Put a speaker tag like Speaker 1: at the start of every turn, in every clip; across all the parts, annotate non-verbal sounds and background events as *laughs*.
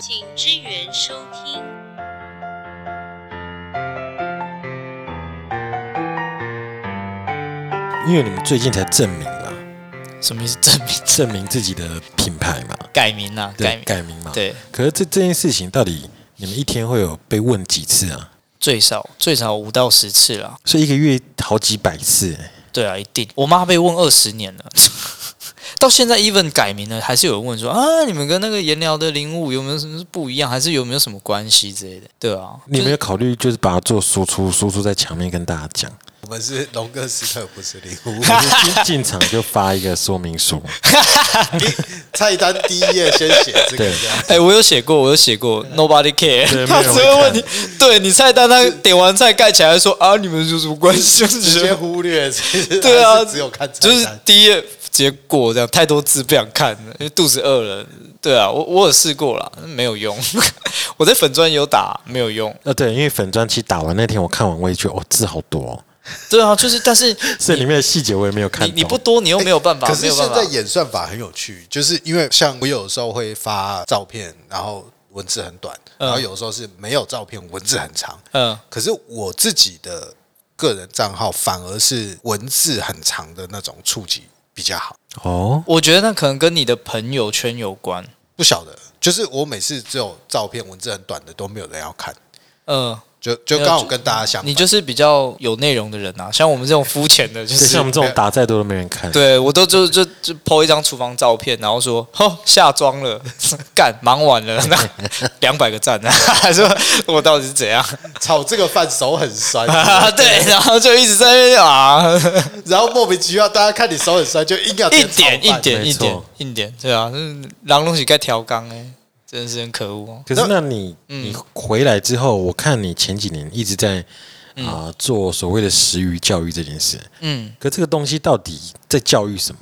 Speaker 1: 请支援收听。
Speaker 2: 因为你们最近才证明嘛，
Speaker 3: 什么意思？证明
Speaker 2: 证明自己的品牌嘛，
Speaker 3: 改名啊？
Speaker 2: 对
Speaker 3: 改名
Speaker 2: 改名嘛。。
Speaker 3: 对，
Speaker 2: 可是这这件事情到底你们一天会有被问几次啊？
Speaker 3: 最少最少五到十次啦。
Speaker 2: 所以一个月好几百次、欸，
Speaker 3: 对啊，一定。我妈被问二十年了，到现在 even 改名了，还是有人问说啊，你们跟那个颜料的灵物有没有什么不一样，还是有没有什么关系之类的？对啊，
Speaker 2: 你有没有考虑就是把它做输出，输出在墙面跟大家讲？
Speaker 4: 我们是龙哥斯特，不是礼物。
Speaker 2: 进 *laughs* 进场就发一个说明书，
Speaker 4: 菜单第一页先写这个。
Speaker 3: 哎、我有写过，我有写过，Nobody care，
Speaker 2: 对 *laughs*
Speaker 3: 他只会问你，对你菜单他点完菜盖起来说啊，你们有什么关系？就是
Speaker 4: 直接忽略，其实
Speaker 3: 对啊
Speaker 4: 只有看菜
Speaker 3: 就是。第一页直接过，这样太多字不想看了，因为肚子饿了。对啊，我我有试过了，没有用。*laughs* 我在粉砖有打，没有用。
Speaker 2: 呃，对，因为粉砖其实打完那天，我看完我也觉得哦，字好多、哦，
Speaker 3: 对啊，就是但是 *laughs*
Speaker 2: 这里面的细节我也没有看懂。
Speaker 3: 你你不多，你又没有办法，
Speaker 4: 可是。现在演算法很有趣，就是因为像我有时候会发照片，然后文字很短，
Speaker 3: 嗯
Speaker 4: 然后有时候是没有照片，文字很长。
Speaker 3: 嗯，
Speaker 4: 可是我自己的个人账号反而是文字很长的那种触及比较好。
Speaker 2: 哦，
Speaker 3: 我觉得那可能跟你的朋友圈有关。
Speaker 4: 不晓得，就是我每次只有照片文字很短的都没有人要看，
Speaker 3: 嗯，
Speaker 4: 就就刚好跟大家相反。
Speaker 3: 你就是比较有内容的人啊，像我们这种肤浅的，就
Speaker 2: 就是像我们这种打再多都没人看。
Speaker 3: 对我都就就就 po 一张厨房照片，然后说哦下妆了，*laughs* 干忙完了，那 *laughs* 两百个赞啊，还 *laughs* 说我到底是怎样？
Speaker 4: 炒这个饭手很酸，
Speaker 3: 对，然后就一直在那边啊，
Speaker 4: 然后莫名其妙大家看你手很酸，就硬要
Speaker 3: 一
Speaker 4: 点
Speaker 3: 一点一点一点，对啊，就是狼东西该调缸哎，真的是很可恶哦。
Speaker 2: 可是那你你回来之后，我看你前几年一直在啊、做所谓的食鱼教育这件事，
Speaker 3: 嗯，
Speaker 2: 可这个东西到底在教育什么？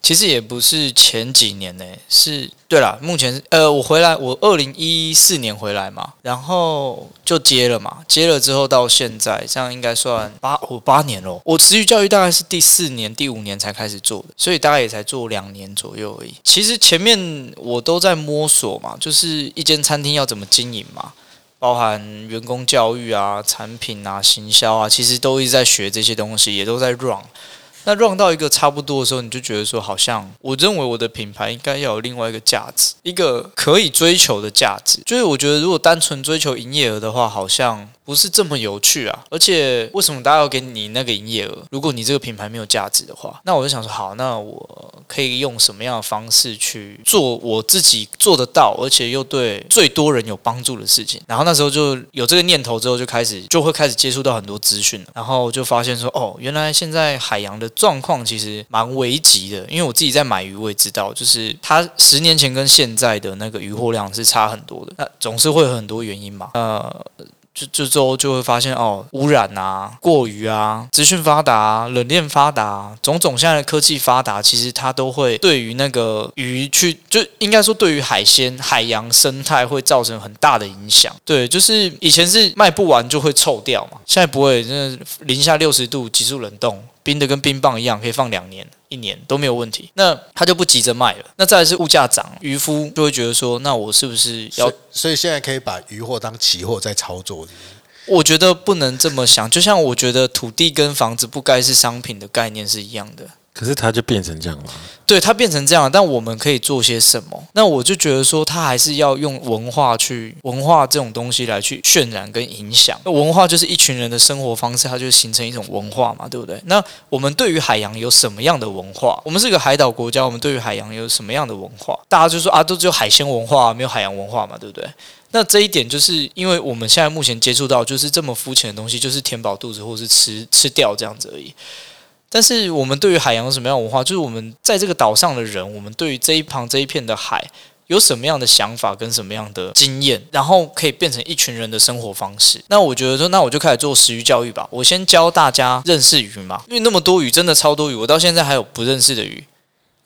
Speaker 3: 其实也不是前几年呢、是对啦，目前呃，我回来，我二零一四年回来嘛，然后就接了嘛，接了之后到现在，这样应该算八我八年咯。我持续教育大概是第四年、第五年才开始做的，所以大概也才做两年左右而已。其实前面我都在摸索嘛，就是一间餐厅要怎么经营嘛。包含员工教育啊、产品啊、行销啊，其实都一直在学这些东西，也都在 run。那 run 到一个差不多的时候，你就觉得说，好像我认为我的品牌应该要有另外一个价值，一个可以追求的价值。就是我觉得，如果单纯追求营业额的话，好像不是这么有趣啊。而且，为什么大家要给你那个营业额？如果你这个品牌没有价值的话，那我就想说，好，那我可以用什么样的方式去做我自己做得到，而且又对最多人有帮助的事情？然后那时候就有这个念头之后，就开始就会开始接触到很多资讯，然后就发现说，哦，原来现在海洋的状况其实蛮危急的，因为我自己在买鱼，我也知道，就是它十年前跟现在的那个鱼货量是差很多的，那总是会有很多原因嘛，呃。就就之后就会发现哦，污染啊、过于啊、资讯发达、冷链发达、种种现在的科技发达，其实它都会对于那个鱼去，就应该说对于海鲜、海洋生态会造成很大的影响。对，就是以前是卖不完就会臭掉嘛，现在不会，真的零下六十度急速冷冻，冰的跟冰棒一样，可以放两年。一年都没有问题，那他就不急着卖了。那再来是物价涨，渔夫就会觉得说，那我是不是要
Speaker 4: 所以现在可以把渔货当期货在操作是不是
Speaker 3: 我觉得不能这么想，就像我觉得土地跟房子不该是商品的概念是一样的。
Speaker 2: 可是它就变成这样了。
Speaker 3: 对，它变成这样，但我们可以做些什么？那我就觉得说，它还是要用文化去文化这种东西来去渲染跟影响。那文化就是一群人的生活方式，它就形成一种文化嘛，对不对？那我们对于海洋有什么样的文化？我们是个海岛国家，我们对于海洋有什么样的文化？大家就说啊，都只有海鲜文化，没有海洋文化嘛，对不对？那这一点就是因为我们现在目前接触到就是这么肤浅的东西，就是填饱肚子或是吃吃掉这样子而已。但是我们对于海洋有什么样文化？就是我们在这个岛上的人，我们对于这一旁这一片的海有什么样的想法跟什么样的经验，然后可以变成一群人的生活方式。那我觉得说，那我就开始做食鱼教育吧。我先教大家认识鱼嘛，因为那么多鱼，真的超多鱼，我到现在还有不认识的鱼。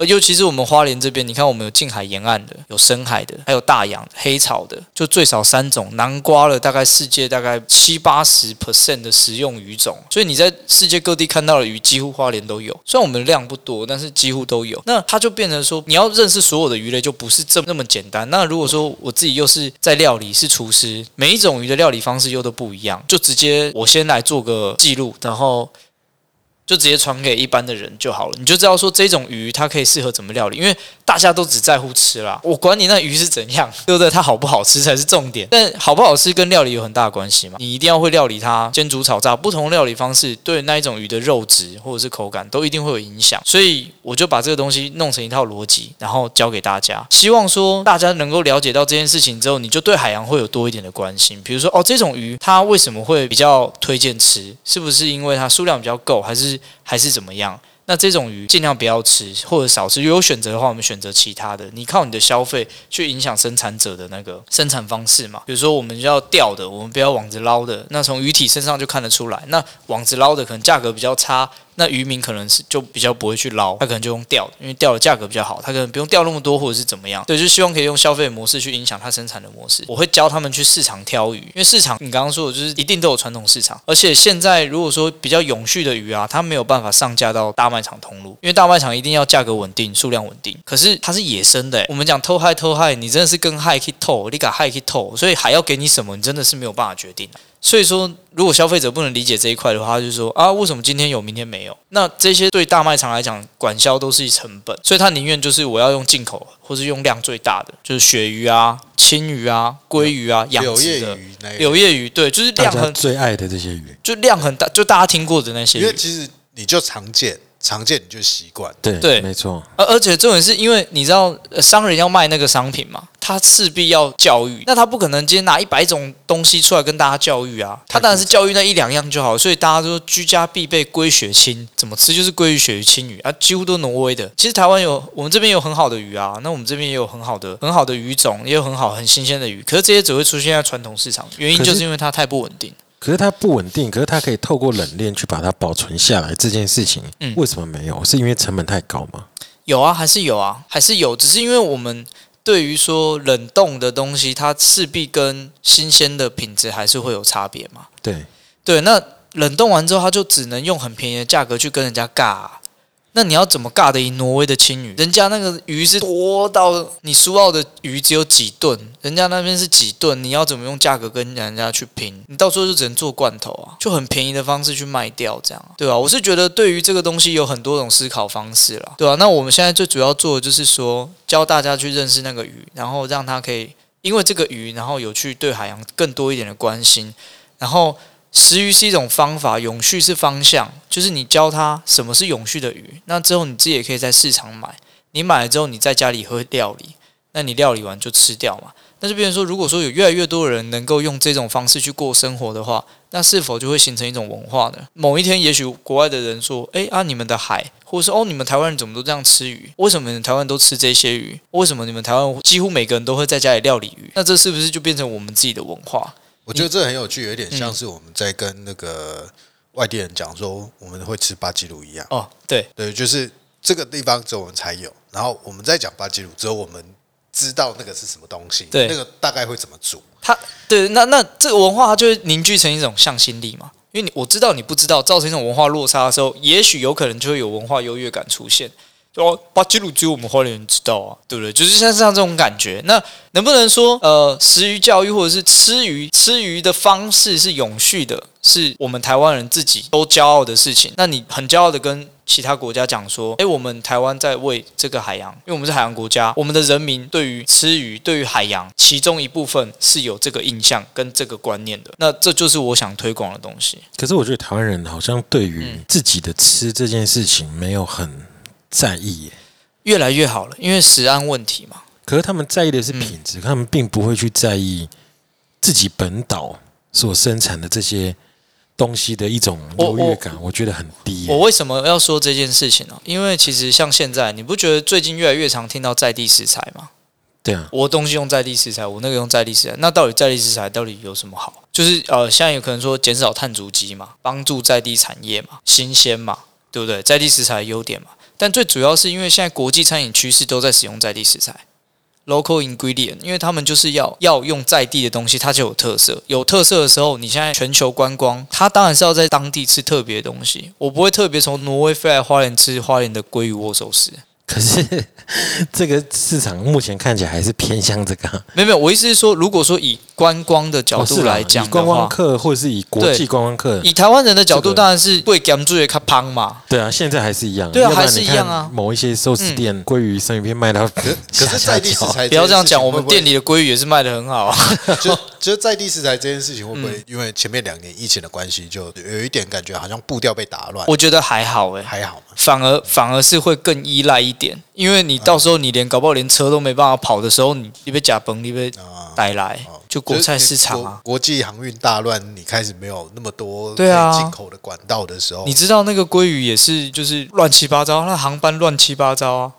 Speaker 3: 尤其是我们花莲这边，你看我们有近海沿岸的，有深海的，还有大洋、黑潮的，就最少三种。南瓜了大概世界大概七八十 percent 的食用鱼种，所以你在世界各地看到的鱼，几乎花莲都有。虽然我们量不多，但是几乎都有。那它就变成说，你要认识所有的鱼类，就不是这那么简单。那如果说我自己又是在料理，是厨师，每一种鱼的料理方式又都不一样，就直接我先来做个记录，然后。就直接传给一般的人就好了，你就知道说这种鱼它可以适合怎么料理，因为大家都只在乎吃啦，我管你那鱼是怎样，*laughs* 对不对？它好不好吃才是重点。但好不好吃跟料理有很大关系嘛，你一定要会料理它，煎煮炒炸，不同料理方式对那一种鱼的肉质或者是口感都一定会有影响。所以我就把这个东西弄成一套逻辑，然后教给大家，希望说大家能够了解到这件事情之后，你就对海洋会有多一点的关心。比如说哦，这种鱼它为什么会比较推荐吃？是不是因为它数量比较够，还是？还是怎么样？那这种鱼尽量不要吃，或者少吃。如果有选择的话，我们选择其他的。你靠你的消费去影响生产者的那个生产方式嘛？比如说，我们要钓的，我们不要网子捞的。那从鱼体身上就看得出来。那网子捞的可能价格比较差。那渔民可能是就比较不会去捞，他可能就用钓，因为钓的价格比较好，他可能不用钓那么多或者是怎么样。对，就希望可以用消费模式去影响他生产的模式。我会教他们去市场挑鱼，因为市场你刚刚说的就是一定都有传统市场，而且现在如果说比较永续的鱼啊，它没有办法上架到大卖场通路，因为大卖场一定要价格稳定、数量稳定。可是它是野生的，我们讲偷害偷害，你真的是跟害去偷，你敢害去偷，所以还要给你什么，你真的是没有办法决定。所以说，如果消费者不能理解这一块的话，他就是说啊，为什么今天有，明天没有？那这些对大卖场来讲，管销都是一成本，所以他宁愿就是我要用进口，或是用量最大的，就是鳕鱼啊、青鱼啊、鲑鱼啊、养殖的柳叶鱼，对，就是量很
Speaker 2: 最爱的这些鱼，
Speaker 3: 就量很大，就大家听过的那些。
Speaker 4: 因为其实你就常见。常见你就习惯，
Speaker 2: 对对，没错。
Speaker 3: 而而且重点是因为你知道商人要卖那个商品嘛，他势必要教育，那他不可能今天拿一百种东西出来跟大家教育啊，他当然是教育那一两样就好。所以大家都居家必备龟血青，怎么吃就是鲑鱼、鳕鱼、青鱼啊，几乎都挪威的。其实台湾有我们这边有很好的鱼啊，那我们这边也有很好的很好的鱼种，也有很好很新鲜的鱼，可是这些只会出现在传统市场，原因就是因为它太不稳定。
Speaker 2: 可是它不稳定，可是它可以透过冷链去把它保存下来。这件事情，为什么没有？是因为成本太高吗？
Speaker 3: 有啊，还是有啊，还是有。只是因为我们对于说冷冻的东西，它势必跟新鲜的品质还是会有差别嘛。
Speaker 2: 对
Speaker 3: 对，那冷冻完之后，它就只能用很便宜的价格去跟人家尬。那你要怎么尬得赢挪威的青鱼？人家那个鱼是多到你苏澳的鱼只有几吨，人家那边是几吨，你要怎么用价格跟人家去拼？你到时候就只能做罐头啊，就很便宜的方式去卖掉，这样对吧？我是觉得对于这个东西有很多种思考方式了，对吧？那我们现在最主要做的就是说教大家去认识那个鱼，然后让它可以因为这个鱼，然后有去对海洋更多一点的关心，然后。食鱼是一种方法，永续是方向，就是你教他什么是永续的鱼，那之后你自己也可以在市场买，你买了之后你在家里会料理，那你料理完就吃掉嘛。那就变成说，如果说有越来越多的人能够用这种方式去过生活的话，那是否就会形成一种文化呢？某一天，也许国外的人说：“诶，啊，你们的海，或者说哦，你们台湾人怎么都这样吃鱼？为什么你们台湾都吃这些鱼？为什么你们台湾几乎每个人都会在家里料理鱼？那这是不是就变成我们自己的文化？”
Speaker 4: 我觉得这很有趣，有点像是我们在跟那个外地人讲说我们会吃巴基鲁一样。
Speaker 3: 哦，对
Speaker 4: 对，就是这个地方只有我们才有。然后我们在讲巴基鲁，只有我们知道那个是什么东西，
Speaker 3: 对，
Speaker 4: 那个大概会怎么煮。
Speaker 3: 它对，那那这个文化它就会凝聚成一种向心力嘛。因为你我知道你不知道，造成一种文化落差的时候，也许有可能就会有文化优越感出现。说巴基鲁只有我们花莲人知道啊，对不对？就是像像这种感觉。那能不能说，呃，食鱼教育或者是吃鱼吃鱼的方式是永续的，是我们台湾人自己都骄傲的事情？那你很骄傲的跟其他国家讲说，诶，我们台湾在为这个海洋，因为我们是海洋国家，我们的人民对于吃鱼、对于海洋，其中一部分是有这个印象跟这个观念的。那这就是我想推广的东西。
Speaker 2: 可是我觉得台湾人好像对于自己的吃这件事情没有很。在意，
Speaker 3: 越来越好了，因为食安问题嘛。
Speaker 2: 可是他们在意的是品质，他们并不会去在意自己本岛所生产的这些东西的一种优越感，我觉得很低。
Speaker 3: 我为什么要说这件事情呢？因为其实像现在，你不觉得最近越来越常听到在地食材吗？
Speaker 2: 对啊，
Speaker 3: 我东西用在地食材，我那个用在地食材，那到底在地食材到底有什么好？就是呃，现在有可能说减少碳足迹嘛，帮助在地产业嘛，新鲜嘛，对不对？在地食材优点嘛。但最主要是因为现在国际餐饮趋势都在使用在地食材。local ingredient，因为他们就是要要用在地的东西，它就有特色。有特色的时候，你现在全球观光，它当然是要在当地吃特别的东西。我不会特别从挪威飞来花莲吃花莲的鲑鱼握寿司。
Speaker 2: 可是 *laughs* 这个市场目前看起来还是偏向这个，
Speaker 3: 没有没有，我意思是说，如果说以观光的角度来讲
Speaker 2: 观光，客或者是以国际观光客，
Speaker 3: 以台湾人的角度，当然是会甘注也卡胖嘛。
Speaker 2: 对啊，现在还是一样，
Speaker 3: 对啊还是一样啊。
Speaker 2: 某一些寿司店鲑鱼生鱼片卖到
Speaker 4: 可 *laughs* 可是在地食材，
Speaker 3: 不要这样讲，我们店
Speaker 4: 里
Speaker 3: 里的鲑鱼也是卖的很好啊。
Speaker 4: 就就在地食材这件事情，会不
Speaker 3: 嗯。
Speaker 4: 会因为前面两年疫情的关系，就有一点感觉好像步调被打乱？
Speaker 3: 我觉得还好诶、
Speaker 4: 还好嘛，
Speaker 3: 反而反而是会更依赖一点，因为你到时候你连搞不好连车都没办法跑的时候，你你被假崩，你被
Speaker 4: 啊。
Speaker 3: 带来，就国菜市场
Speaker 4: 国
Speaker 3: 啊。
Speaker 4: 国际航运大乱，你开始没有那么多
Speaker 3: 对啊
Speaker 4: 进口的管道的时候，
Speaker 3: 你知道那个鲑鱼也是就是乱七八糟，那航班乱七八糟啊，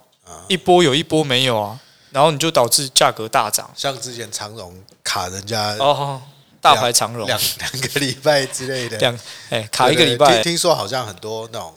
Speaker 3: 一波有一波没有啊，然后你就导致价格大涨。
Speaker 4: 像之前长荣卡人家
Speaker 3: 哦，大牌长龙
Speaker 4: 两两个礼拜之类的，
Speaker 3: 两哎卡一个礼拜
Speaker 4: 听听说好像很多那种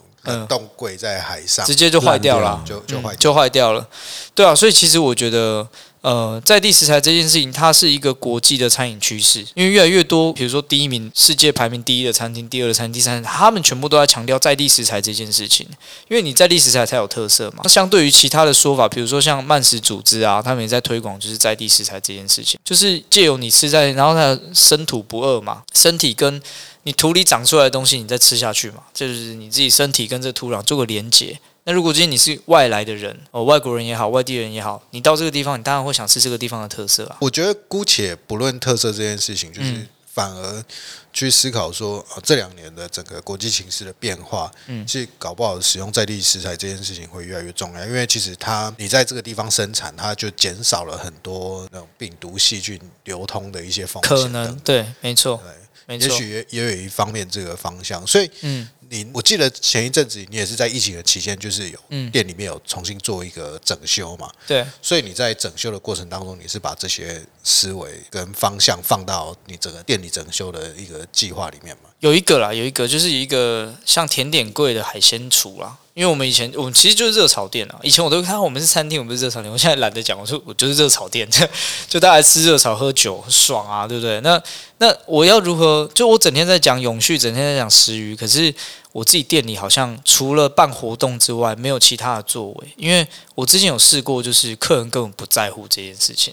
Speaker 4: 冻柜在海上
Speaker 3: 直接就坏掉了，
Speaker 4: 就就坏
Speaker 3: 就坏掉了。对啊，所以其实我觉得，呃，在地食材这件事情，它是一个国际的餐饮趋势，因为越来越多，比如说第一名、世界排名第一的餐厅、第二的餐厅、第三，他们全部都在强调在地食材这件事情，因为你在地食材才有特色嘛。那相对于其他的说法，比如说像慢食组织啊，他们也在推广就是在地食材这件事情，就是借由你吃在，然后它生土不饿嘛，身体跟你土里长出来的东西，你再吃下去嘛，这就是你自己身体跟这土壤做个连接。那如果今天你是外来的人，哦，外国人也好，外地人也好，你到这个地方，你当然会想吃这个地方的特色啊。
Speaker 4: 我觉得姑且不论特色这件事情，就是
Speaker 3: 嗯
Speaker 4: 反而去思考说，呃，这两年的整个国际形势的变化，
Speaker 3: 嗯
Speaker 4: 其实搞不好使用在地食材这件事情会越来越重要，因为其实它你在这个地方生产，它就减少了很多那种病毒细菌流通的一些风险
Speaker 3: 可能对，没错，
Speaker 4: 对。
Speaker 3: 没错，
Speaker 4: 也许也也有一方面这个方向，所以
Speaker 3: 嗯。
Speaker 4: 你我记得前一阵子你也是在疫情的期间，就是有
Speaker 3: 嗯，
Speaker 4: 店里面有重新做一个整修嘛，
Speaker 3: 对，
Speaker 4: 所以你在整修的过程当中，你是把这些思维跟方向放到你整个店里整修的一个计划里面嘛？
Speaker 3: 有一个啦，有一个就是一个像甜点柜的海鲜厨啦。因为我们以前我们其实就是热炒店啊，以前我都看我们是餐厅，我们是热炒店。我现在懒得讲，我说我就是热炒店，*laughs* 就大家吃热炒喝酒爽啊，对不对？那那我要如何？就我整天在讲永续，整天在讲食鱼，可是我自己店里好像除了办活动之外，没有其他的作为。因为我之前有试过，就是客人根本不在乎这件事情。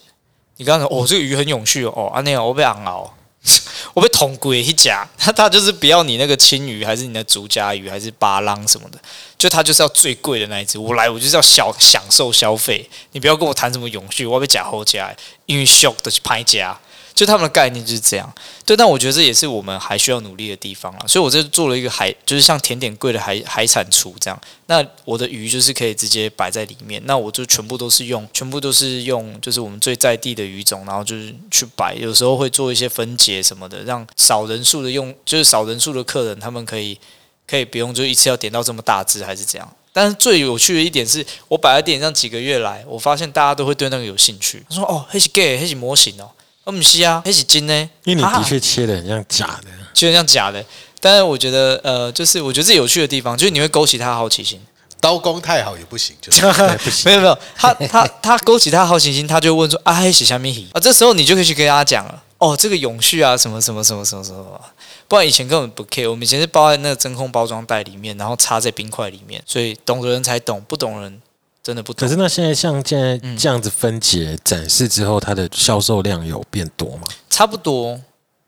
Speaker 3: 你刚刚说哦，这个鱼很永续哦，啊那样我被昂熬。*laughs* 我被捅鬼一夹，*laughs* 他他就是不要你那个青鱼，还是你的竹夹鱼，还是巴浪什么的，就他就是要最贵的那一只。我来，我就是要小享受消费，你不要跟我谈什么永续，我要被夹后夹，因为 shock 的去拍夹，就他们的概念就是这样。对，但我觉得这也是我们还需要努力的地方啦。所以我这做了一个海，就是像甜点柜的海海产厨这样。那我的鱼就是可以直接摆在里面，那我就全部都是用，全部都是用，就是我们最在地的鱼种，然后就是去摆。有时候会做一些分解什么的，让少人数的用，就是少人数的客人，他们可以可以不用就一次要点到这么大只，还是这样。但是最有趣的一点是，我摆在店上几个月来，我发现大家都会对那个有兴趣。他说：“哦，那是 gay，那是模型哦。”我不是啊，那是金呢。
Speaker 2: 因为你的确切的很像假的，
Speaker 3: 就像假的。但是我觉得，呃，就是我觉得这有趣的地方，就是你会勾起他的好奇心。
Speaker 4: 刀工太好也不行，就是
Speaker 2: 对 *laughs* 不行。
Speaker 3: 没有没有，他他他勾起他的好奇心，他就会问说啊，黑洗虾米鱼啊？这时候你就可以去跟他讲了，哦，这个永续啊，什么什么什么什么什么。不然以前根本不 care，我们以前是包在那个真空包装袋里面，然后插在冰块里面，所以懂的人才懂，不懂的人真的不懂。
Speaker 2: 可是那现在像现在
Speaker 3: 嗯
Speaker 2: 这样子分解展示之后，它的销售量有变多吗？
Speaker 3: 差不多，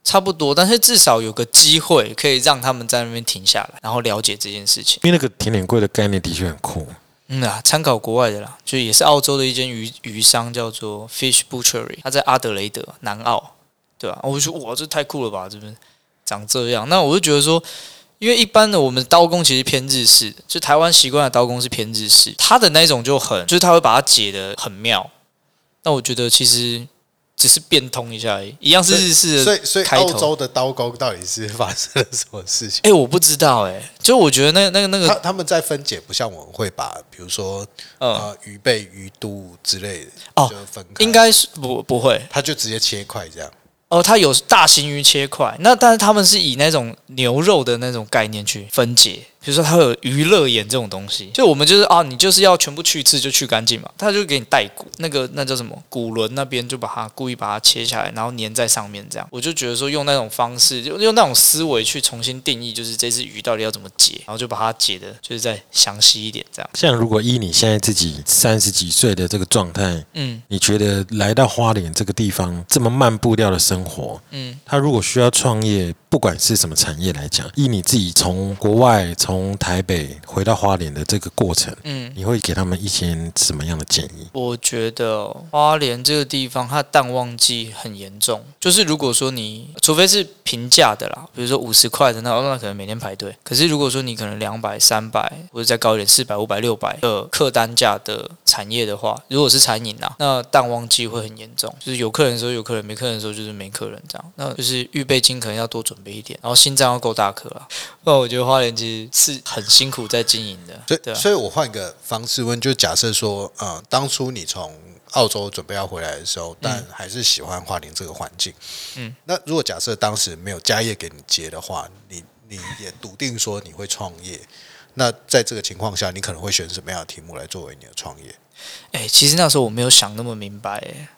Speaker 3: 差不多，但是至少有个机会可以让他们在那边停下来，然后了解这件事情。
Speaker 2: 因为那个甜点柜的概念的确很酷，
Speaker 3: 嗯啊，参考国外的啦，就也是澳洲的一间鱼鱼商，叫做 Fish Butchery，它在阿德雷德南澳，对吧、我就说哇，这太酷了吧，这边长这样。那我就觉得说，因为一般的我们刀工其实偏日式的，就台湾习惯的刀工是偏日式，它的那一种就很，就是它会把它解的很妙。那我觉得其实只是变通一下而已，一样是日式的
Speaker 4: 所以所以
Speaker 3: 开头
Speaker 4: 澳洲的刀工到底是发生了什么事情？
Speaker 3: 哎、我不知道哎、就我觉得那那个那个，
Speaker 4: 他他们在分解，不像我们会把，比如说
Speaker 3: 嗯，
Speaker 4: 呃鱼背、鱼肚之类的，
Speaker 3: 哦
Speaker 4: 就分开，
Speaker 3: 应该是不不会
Speaker 4: 他就直接切块这样。
Speaker 3: 哦，它有大型鱼切块，那但是他们是以那种牛肉的那种概念去分解，比如说它会有娱乐眼这种东西，就我们就是啊，你就是要全部去刺就去干净嘛，他就给你带骨，那个那叫什么骨轮那边就把它故意把它切下来，然后粘在上面这样。我就觉得说用那种方式，就用那种思维去重新定义，就是这只鱼到底要怎么解，然后就把它解的就是再详细一点这样。
Speaker 2: 像如果依你现在自己三十几岁的这个状态，
Speaker 3: 嗯。
Speaker 2: 你觉得来到花莲这个地方这么慢步调的生活，
Speaker 3: 嗯，
Speaker 2: 他如果需要创业，不管是什么产业来讲，以你自己从国外从台北回到花莲的这个过程，
Speaker 3: 嗯，
Speaker 2: 你会给他们一些什么样的建议？
Speaker 3: 我觉得花莲这个地方，它淡旺季很严重。就是如果说你，除非是平价的啦，比如说五十块的那，那可能每天排队。可是如果说你可能两百、三百，或者再高一点，四百、五百、六百的客单价的产业的话，如果是餐饮啊，那淡旺季会很严重。就是有客人的时候有客人，没客人的时候就是没客人这样。那就是预备金可能要多准备一点，然后心脏要够大颗啊。不然我觉得花莲其实是很辛苦在经营的。
Speaker 4: 所以，所以我换个方式问，就假设说，呃，当初你从澳洲准备要回来的时候，但还是喜欢花莲这个环境，
Speaker 3: 嗯，
Speaker 4: 那如果假设当时没有家业给你接的话，你你也笃定说你会创业，那在这个情况下，你可能会选什么样的题目来作为你的创业？
Speaker 3: 哎、其实那时候我没有想那么明白，哎，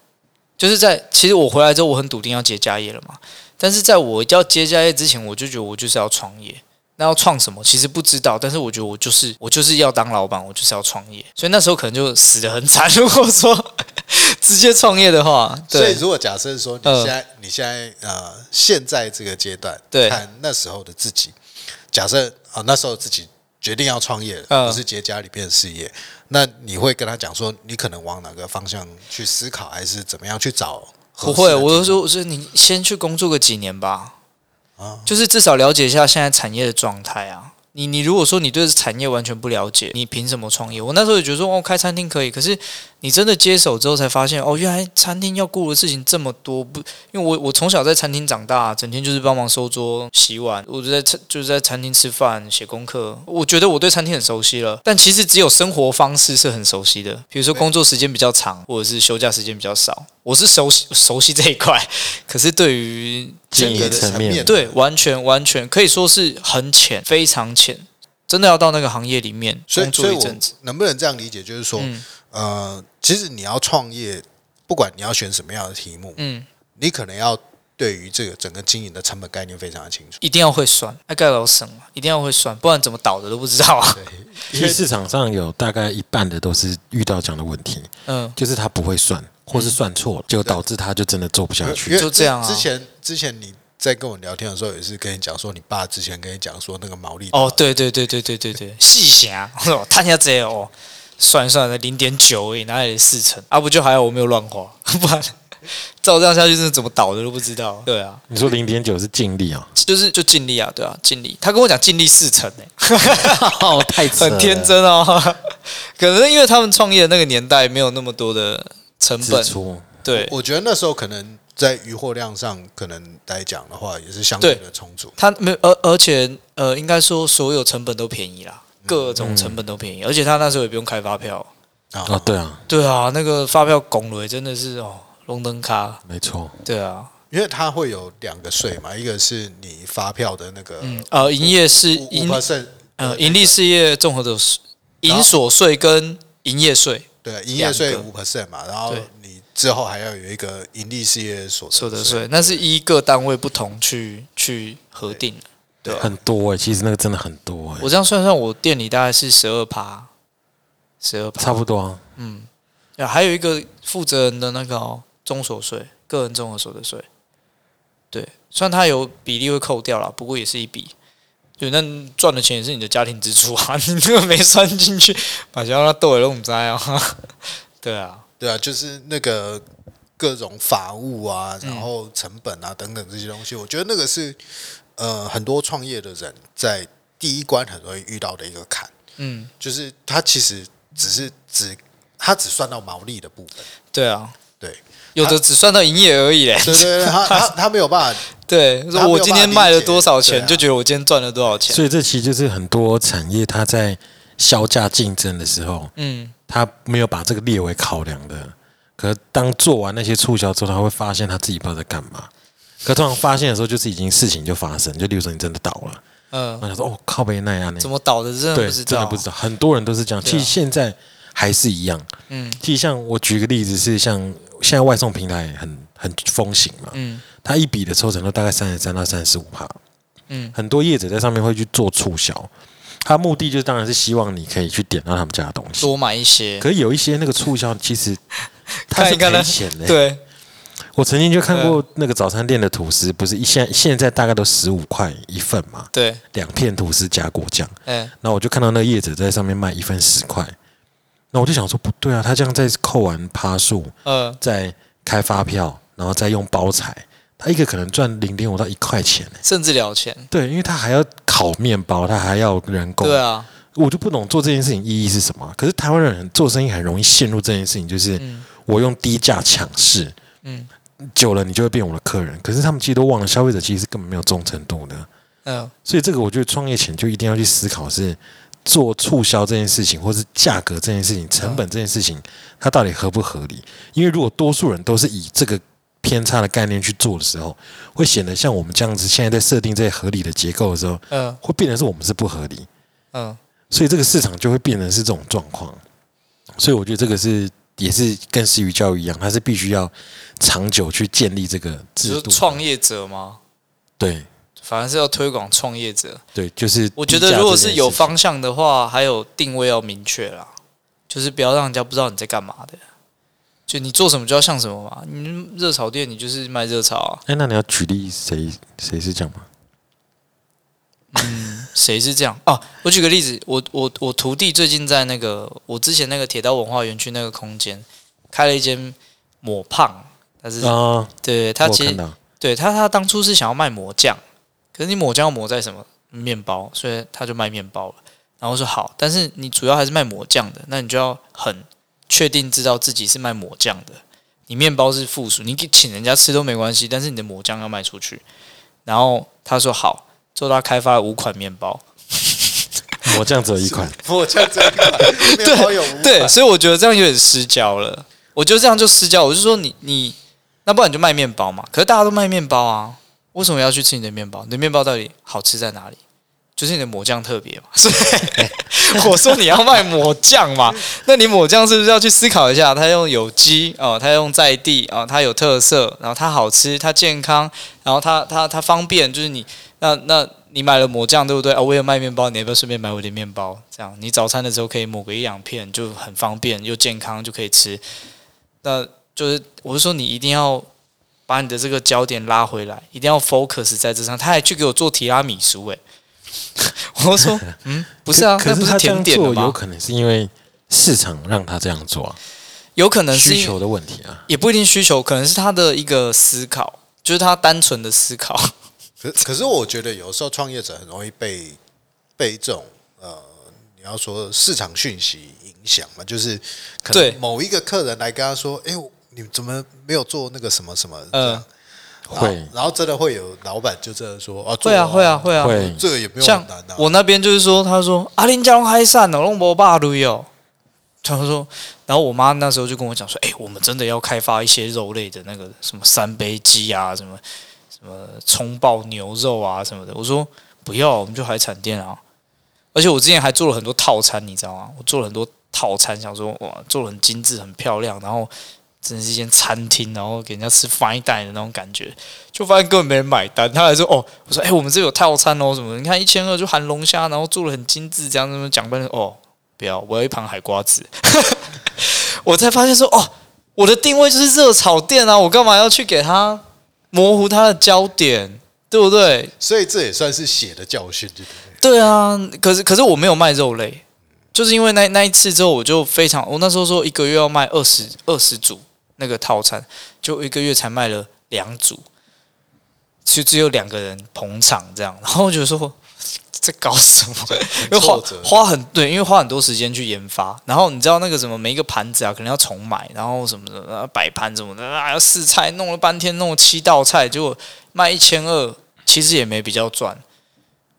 Speaker 3: 就是在其实我回来之后，我很笃定要接家业了嘛。但是在我要接家业之前，我就觉得我就是要创业。那要创什么？其实不知道，但是我觉得我就是我就是要当老板，我就是要创业。所以那时候可能就死的很惨。如果说直接创业的话，对 *laughs*
Speaker 4: 所以，如果假设说你
Speaker 3: 嗯
Speaker 4: 现在、你现在呃现在这个阶段，
Speaker 3: 对
Speaker 4: 看那时候的自己，假设啊、那时候自己决定要创业不是接家里边的事业，那你会跟他讲说，你可能往哪个方向去思考，还是怎么样去找合
Speaker 3: 不会？我就说，我说你先去工作个几年吧，
Speaker 4: 啊
Speaker 3: 就是至少了解一下现在产业的状态啊。你你如果说你对产业完全不了解，你凭什么创业？我那时候也觉得说，哦，开餐厅可以，可是你真的接手之后才发现，哦，原来餐厅要顾的事情这么多。不，因为我我从小在餐厅长大，整天就是帮忙收桌、洗碗，我就在餐就是在餐厅吃饭、写功课。我觉得我对餐厅很熟悉了，但其实只有生活方式是很熟悉的，比如说工作时间比较长，或者是休假时间比较少，我是熟悉熟悉这一块。*laughs* 可是对于
Speaker 2: 经营
Speaker 4: 整个的
Speaker 2: 层面，
Speaker 3: 对，完全完全可以说是很浅，非常浅，真的要到那个行业里面工作一阵子。
Speaker 4: 能不能这样理解，就是说，
Speaker 3: 嗯
Speaker 4: 呃，其实你要创业，不管你要选什么样的题目，
Speaker 3: 嗯，
Speaker 4: 你可能要对于这个整个经营的成本概念非常的清楚。
Speaker 3: 一定要会算，爱盖楼省嘛，一定要会算，不然怎么倒的都不知道啊。*laughs*
Speaker 2: 其实市场上有大概一半的都是遇到这样的问题，
Speaker 3: 嗯，
Speaker 2: 就是他不会算，或是算错了，就导致他就真的做不下去。
Speaker 3: 就这样啊
Speaker 4: 之前之前你在跟我聊天的时候，也是跟你讲说，你爸之前跟你讲说那个毛利
Speaker 3: 哦，对对对对对对对，细想，*laughs* 哦探一下这哦，算一算，零点九而已，哪里四成？啊，不就还好我没有乱花，*laughs* 不然照这样下去，真的怎么倒的都不知道。对啊，
Speaker 2: 你说零点九是尽力啊？
Speaker 3: 就是就尽力啊，对啊，尽力。他跟我讲尽力四成呢、*laughs*
Speaker 2: 哦，太
Speaker 3: 很天，真哦。*laughs* 可能因为他们创业的那个年代没有那么多的成本，
Speaker 2: 支
Speaker 3: 对
Speaker 4: 我觉得那时候可能在余货量上，可能来讲的话，也是相对的充足。
Speaker 3: 他没有，而而且呃，应该说所有成本都便宜啦，各种成本都便宜，而且他那时候也不用开发票。
Speaker 4: 啊。
Speaker 2: 哦，对啊，
Speaker 3: 对啊，那个发票拱了真的是哦，龙灯卡。
Speaker 2: 没错，
Speaker 3: 对啊，
Speaker 4: 因为它会有两个税嘛，一个是你发票的那个
Speaker 3: 嗯呃，营业是
Speaker 4: 五
Speaker 3: 营
Speaker 4: percent，
Speaker 3: 呃盈利事业综合的营所税跟营业税
Speaker 4: 对，营业税五 percent 嘛，然后你之后还要有一个盈利事业所
Speaker 3: 所得
Speaker 4: 得
Speaker 3: 税，那是依各单位不同去去核定。的。对啊
Speaker 2: 很多哎、其实那个真的很多哎、
Speaker 3: 我这样算算，我店里大概是十二趴，十二趴
Speaker 2: 差不多啊。
Speaker 3: 啊，还有一个负责人的那个哦，综所税，个人综合所得税。对，虽然它有比例会扣掉了，不过也是一笔。对，那赚的钱也是你的家庭支出啊，*laughs* 你这个没算进去，把钱让他斗也弄栽啊。*laughs* 对啊，
Speaker 4: 对啊，就是那个各种法务啊，
Speaker 3: 嗯
Speaker 4: 然后成本啊等等这些东西，我觉得那个是呃很多创业的人在第一关很容易遇到的一个坎，
Speaker 3: 嗯，
Speaker 4: 就是他其实只是只他只算到毛利的部分，
Speaker 3: 对啊，
Speaker 4: 对
Speaker 3: 有的只算到营业而已嘞。
Speaker 4: 对对对，他他 *laughs* 他没有办法，
Speaker 3: 对，说我今天卖了多少钱，就觉得我今天赚了多少钱。
Speaker 2: 所以这其实就是很多产业它在销价竞争的时候，
Speaker 3: 嗯，
Speaker 2: 他没有把这个列为考量的。可是当做完那些促销之后，他会发现他自己不知道在干嘛。可通常发现的时候，就是已经事情就发生，就例如说你真的倒了，
Speaker 3: 嗯，
Speaker 2: 我想说哦，靠背那样呢
Speaker 3: 怎？么倒的？真的
Speaker 2: 对，
Speaker 3: 不知道，
Speaker 2: 真的不知道，很多人都是这样。其实现在还是一样。
Speaker 3: 嗯。
Speaker 2: 其实像我举个例子，是像现在外送平台很很风行嘛，
Speaker 3: 嗯。
Speaker 2: 它一笔的抽成都大概三十三到三十五趴，
Speaker 3: 嗯。
Speaker 2: 很多业者在上面会去做促销，他目的就是当然是希望你可以去点到他们家的东西。
Speaker 3: 多买一些，
Speaker 2: 可是有一些那个促销，其实他是赔钱的。，
Speaker 3: 对，
Speaker 2: 我曾经就看过那个早餐店的吐司，不是一现现在大概都十五块一份嘛，
Speaker 3: 对，
Speaker 2: 两片吐司加果酱。
Speaker 3: 哎，
Speaker 2: 那我就看到那个业者在上面卖一份十块，那我就想说不对啊，他这样再扣完趴数，
Speaker 3: 嗯，
Speaker 2: 再开发票，然后再用包材，他一个可能赚零点五到一块钱呢。
Speaker 3: 甚至了钱，
Speaker 2: 对，因为他还要烤面包，他还要人工。
Speaker 3: 对啊，
Speaker 2: 我就不懂做这件事情意义是什么。可是台湾人做生意很容易陷入这件事情，就是
Speaker 3: 嗯
Speaker 2: 我用低价抢市，
Speaker 3: 嗯
Speaker 2: 久了你就会变我的客人。可是他们其实都忘了，消费者其实是根本没有忠诚度的。
Speaker 3: 嗯
Speaker 2: 所以这个我觉得创业前就一定要去思考是做促销这件事情，或是价格这件事情、成本这件事情，它到底合不合理？因为如果多数人都是以这个偏差的概念去做的时候，会显得像我们这样子，现在在设定这些合理的结构的时候，
Speaker 3: 嗯
Speaker 2: 会变成是我们是不合理，
Speaker 3: 嗯，
Speaker 2: 所以这个市场就会变成是这种状况。所以我觉得这个是也是跟私域教育一样，它是必须要长久去建立这个制
Speaker 3: 就是
Speaker 2: 度。
Speaker 3: 创业者吗，
Speaker 2: 对
Speaker 3: 反而是要推广创业者。
Speaker 2: 对，就是
Speaker 3: 我觉得如果是有方向的话，还有定位要明确啦，就是不要让人家不知道你在干嘛的。就你做什么就要像什么嘛，你热炒店你就是卖热炒啊，
Speaker 2: 哎，那你要举例谁谁是这样吗？
Speaker 3: 谁是这样啊？我举个例子，我我我徒弟最近在那个我之前那个铁道文化园区那个空间开了一间抹胖，他是、
Speaker 2: 啊，
Speaker 3: 对他其实对他他当初是想要卖抹酱，可是你抹酱要抹在什么面包，所以他就卖面包了。然后说好，但是你主要还是卖抹酱的，那你就要很确定知道自己是卖抹酱的。你面包是附属，你给请人家吃都没关系，但是你的抹酱要卖出去。然后他说好，之后他开发了五款面包，
Speaker 2: 我这样只有一款，*laughs*
Speaker 4: 我这样子一款面包有五
Speaker 3: 对，所以我觉得这样有点失焦了。我觉得这样就失焦。我就说你你，那不然你就卖面包嘛。可是大家都卖面包啊，为什么要去吃你的面包？你的面包到底好吃在哪里？就是你的抹酱特别嘛。所以我说你要卖抹酱嘛，*laughs* 那你抹酱是不是要去思考一下？它用有机哦，它用在地啊、哦，它有特色，然后它好吃，它健康，然后它它它方便，就是你那那你买了抹酱对不对啊？我有卖面包，你要不要顺便买我的面包？这样你早餐的时候可以抹个一两片，就很方便又健康，就可以吃。那就是我是说，你一定要把你的这个焦点拉回来，一定要 focus 在这上。他还去给我做提拉米苏、欸，*laughs* 我说嗯，不是啊，
Speaker 2: 可
Speaker 3: 那不
Speaker 2: 是他这样做有？可能是因为市场让他这样做啊，
Speaker 3: 有可能是
Speaker 2: 需求的问题啊。
Speaker 3: 也不一定需求，可能是他的一个思考，就是他单纯的思考。
Speaker 4: 可可是我觉得有时候创业者很容易被被这种呃，你要说市场讯息影响嘛，就是可
Speaker 3: 对
Speaker 4: 能某一个客人来跟他说：“哎、你怎么没有做那个什么什么？”
Speaker 3: 嗯
Speaker 2: 会
Speaker 4: 然后真的会有老板就这样说：“哦，做
Speaker 3: 会啊，会啊，会啊。
Speaker 2: 会
Speaker 4: 这个也不用
Speaker 3: 像
Speaker 4: 很难啊。”
Speaker 3: 我那边就是说，他说阿林家龙海散了，龙博霸驴哦。他说，然后我妈那时候就跟我讲说，哎、我们真的要开发一些肉类的那个什么三杯鸡啊，什么什么葱爆牛肉啊什么的。我说不要，我们就海产店啊。而且我之前还做了很多套餐，你知道吗？我做了很多套餐，想说哇，做的很精致、很漂亮，然后真的是一间餐厅，然后给人家吃 fine dine 的那种感觉。就发现根本没人买单。他还说：“哦，我说，哎、我们这有套餐哦，什么的？你看一千二就含龙虾，然后做的很精致，这样怎么讲半天？哦，不要，我要一盘海瓜子。*laughs* 我才发现说，哦，我的定位就是热炒店啊，我干嘛要去给他模糊他的焦点，对不对？
Speaker 4: 所以这也算是血的教训，对不对？
Speaker 3: 对啊，可是可是我没有卖肉类，就是因为那那一次之后，我就非常，我那时候说一个月要卖二十二十组那个套餐，就一个月才卖了两组，就只有两个人捧场这样，然后我就说在搞什么？因为花花很对，因为花很多时间去研发，然后你知道那个什么每一个盘子啊，可能要重买，然后什么的，摆盘什么的啊，要试菜，弄了半天，弄了七道菜，结果卖一千二，其实也没比较赚。